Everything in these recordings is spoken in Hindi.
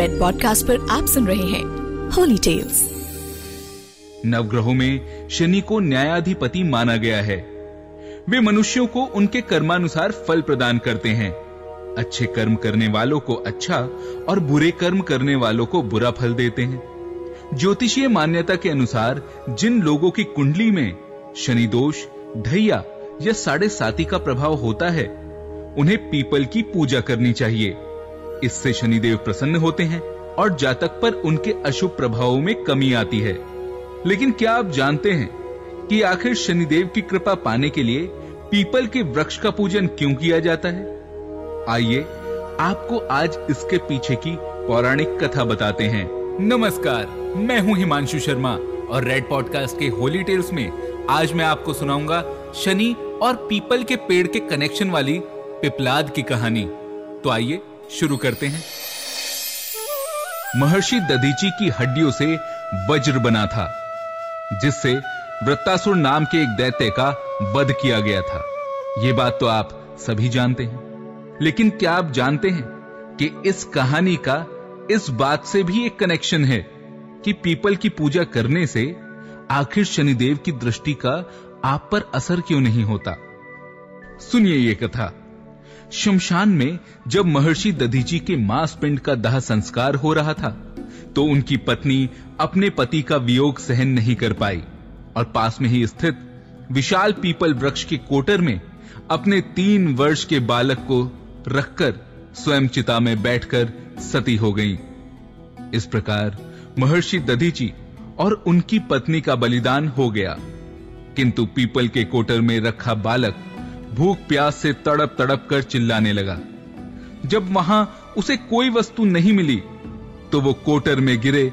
रेड पॉडकास्ट पर आप सुन रहे हैं होली टेल्स नवग्रहों में शनि को न्यायाधिपति माना गया है। वे मनुष्यों को उनके कर्मानुसार फल प्रदान करते हैं। अच्छे कर्म करने वालों को अच्छा और बुरे कर्म करने वालों को बुरा फल देते हैं। ज्योतिषीय मान्यता के अनुसार जिन लोगों की कुंडली में शनि दोष, ढैया या साढ़े साती का प्रभाव होता है, उन्हें पीपल की पूजा करनी चाहिए। इससे शनिदेव प्रसन्न होते हैं और जातक पर उनके अशुभ प्रभावों में कमी आती है। लेकिन क्या आप जानते हैं कि आखिर शनिदेव की कृपा पाने के लिए पीपल के वृक्ष का पूजन क्यों किया जाता है? आइए, आपको आज इसके पीछे की पौराणिक कथा बताते हैं। नमस्कार, मैं हूँ हिमांशु शर्मा और रेड पॉडकास्ट के होली टेल्स में आज मैं आपको सुनाऊँगा शनि और पीपल के पेड़ के कनेक्शन वाली पिपलाद की कहानी। तो आइए शुरू करते हैं। महर्षि दधीची की हड्डियों से वज्र बना था, जिससे वृत्तासुर नाम के एक दैत्य का वध किया गया था। यह बात तो आप सभी जानते हैं। लेकिन क्या आप जानते हैं कि इस कहानी का इस बात से भी एक कनेक्शन है कि पीपल की पूजा करने से आखिर शनिदेव की दृष्टि का आप पर असर क्यों नहीं होता? सुनिए यह कथा। शमशान में जब महर्षि दधीजी के मांस पिंड का दाह संस्कार हो रहा था तो उनकी पत्नी अपने पति का वियोग सहन नहीं कर पाई और पास में ही स्थित विशाल पीपल वृक्ष के कोटर में अपने तीन वर्ष के बालक को रखकर स्वयं चिता में बैठकर सती हो गई। इस प्रकार महर्षि दधीची और उनकी पत्नी का बलिदान हो गया। किंतु पीपल के कोटर में रखा बालक भूख प्यास से तड़प तड़प कर चिल्लाने लगा। जब वहाँ उसे कोई वस्तु नहीं मिली तो वो कोटर में गिरे,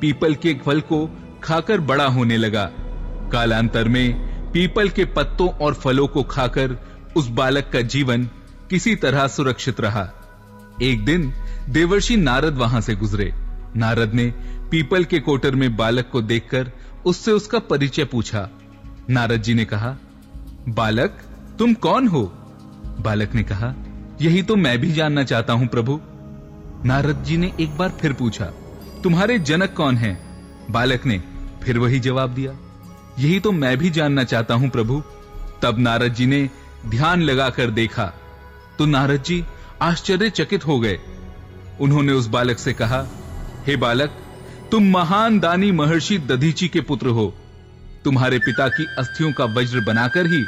पीपल के फल को खाकर बड़ा होने लगा। कालांतर में पीपल के पत्तों और फलों को खाकर उस बालक का जीवन किसी तरह सुरक्षित रहा। एक दिन देवर्षि नारद वहाँ से गुजरे। नारद ने पीपल के कोटर में बालक को देखकर उससे उसका परिचय पूछा। नारद जी ने कहा, बालक तुम कौन हो? बालक ने कहा, यही तो मैं भी जानना चाहता हूँ प्रभु। नारद जी ने एक बार फिर पूछा, तुम्हारे जनक कौन हैं? बालक ने फिर वही जवाब दिया, यही तो मैं भी जानना चाहता हूँ प्रभु। तब नारद जी ने ध्यान लगाकर देखा तो नारद जी आश्चर्यचकित हो गए। उन्होंने उस बालक से कहा, हे बालक, तुम महान दानी महर्षि दधीची के पुत्र हो। तुम्हारे पिता की अस्थियों का वज्र बनाकर ही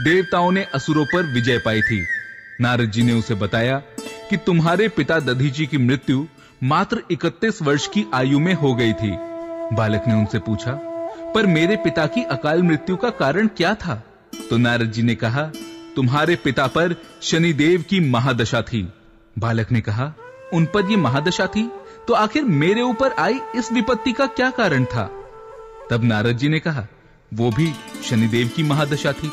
देवताओं ने असुरों पर विजय पाई थी। नारद जी ने उसे बताया कि तुम्हारे पिता दधीजी की मृत्यु मात्र 31 वर्ष की आयु में हो गई थी। बालक ने उनसे पूछा, पर मेरे पिता की अकाल मृत्यु का कारण क्या था? तो नारद जी ने कहा, तुम्हारे पिता पर शनिदेव की महादशा थी। बालक ने कहा, उन पर यह महादशा थी? तो आखिर मेरे ऊपर आई इस विपत्ति का क्या कारण था? तब नारद जी ने कहा, वो भी शनिदेव की महादशा थी।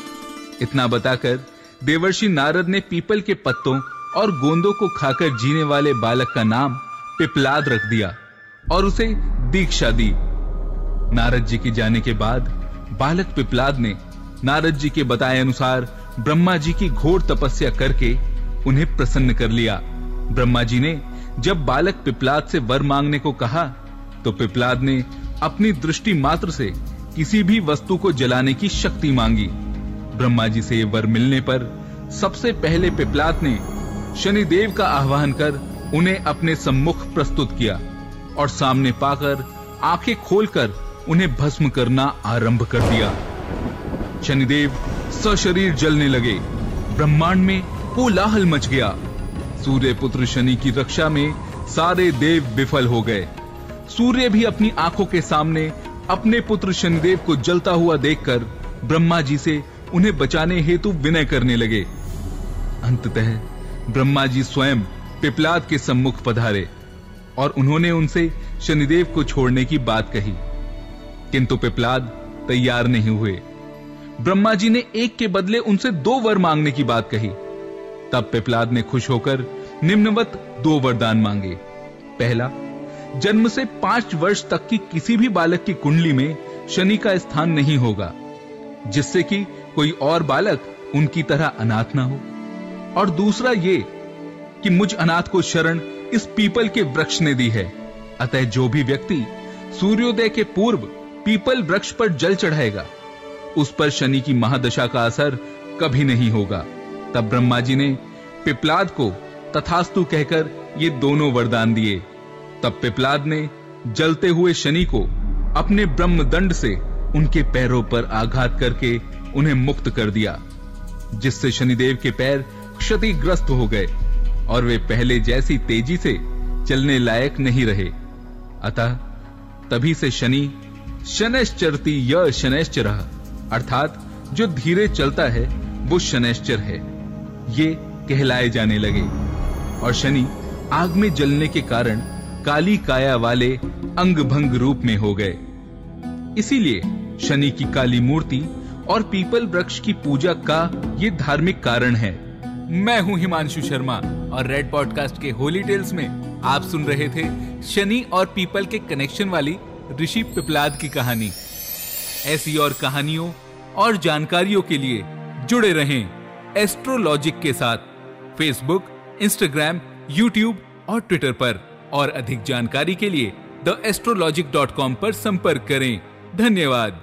इतना बताकर देवर्षि नारद ने पीपल के पत्तों और गोंदों को खाकर जीने वाले बालक का नाम पिपलाद रख दिया और उसे दीक्षा दी। नारद जी के जाने के बाद बालक पिपलाद ने नारद जी के बताए अनुसार ब्रह्मा जी की घोर तपस्या करके उन्हें प्रसन्न कर लिया। ब्रह्मा जी ने जब बालक पिपलाद से वर मांगने को कहा तो पिपलाद ने अपनी दृष्टि मात्र से किसी भी वस्तु को जलाने की शक्ति मांगी। ब्रह्मा जी से वर मिलने पर सबसे पहले पिपलात ने शनिदेव का आह्वान कर उन्हें अपने सम्मुख प्रस्तुत किया और सामने पाकर आँखें खोलकर उन्हें भस्म करना आरंभ कर दिया। शनिदेव सशरीर जलने लगे। ब्रह्मांड में कोलाहल मच गया। सूर्य पुत्र शनि की रक्षा में सारे देव विफल हो गए। सूर्य भी अपनी आँखों के सामने अपने पुत्र शनिदेव को जलता हुआ देखकर ब्रह्मा जी से उन्हें बचाने हेतु विनय करने लगे। अंततः ब्रह्मा जी स्वयं पिपलाद के सम्मुख पधारे और उन्होंने उनसे शनिदेव को छोड़ने की बात कही। किंतु पिपलाद तैयार नहीं हुए। ब्रह्मा जी ने एक के बदले उनसे दो वर मांगने की बात कही। तब पिपलाद ने खुश होकर निम्नवत दो वरदान मांगे। पहला, जन्म से पाँच वर्ष तक की किसी भी बालक की कुंडली में शनि का स्थान नहीं होगा, जिससे कि कोई और बालक उनकी तरह अनाथ ना हो। और दूसरा ये कि मुझ अनाथ को शरण इस पीपल के वृक्ष ने दी है। अतः जो भी व्यक्ति सूर्योदय के पूर्व पीपल वृक्ष पर जल चढ़ाएगा, उस पर शनि की महादशा का असर कभी नहीं होगा। तब ब्रह्मा जी ने पिपलाद को तथास्तु कहकर ये दोनों वरदान दिए। तब पिपलाद ने जलते हुए शनि को अपने ब्रह्म दंड से उनके पैरों पर आघात करके उन्हें मुक्त कर दिया, जिससे शनिदेव के पैर क्षतिग्रस्त हो गए और वे पहले जैसी तेज़ी से चलने लायक नहीं रहे। अतः तभी से शनि शनैश्चरती शनैश्चर, अर्थात जो धीरे चलता है, वो शनैश्चर है। ये कहलाए जाने लगे और शनि आग में जलने के कारण काली काया वाले अंग भंग रूप में हो गए। इसीलिए शनि की काली मूर्ति और पीपल वृक्ष की पूजा का ये धार्मिक कारण है। मैं हूँ हिमांशु शर्मा और रेड पॉडकास्ट के होली टेल्स में आप सुन रहे थे शनि और पीपल के कनेक्शन वाली ऋषि पिपलाद की कहानी। ऐसी और कहानियों और जानकारियों के लिए जुड़े रहें एस्ट्रोलॉजिक के साथ फेसबुक इंस्टाग्राम यूट्यूब और ट्विटर पर। और अधिक जानकारी के लिए द एस्ट्रोलॉजिक डॉट कॉम पर संपर्क करें। धन्यवाद।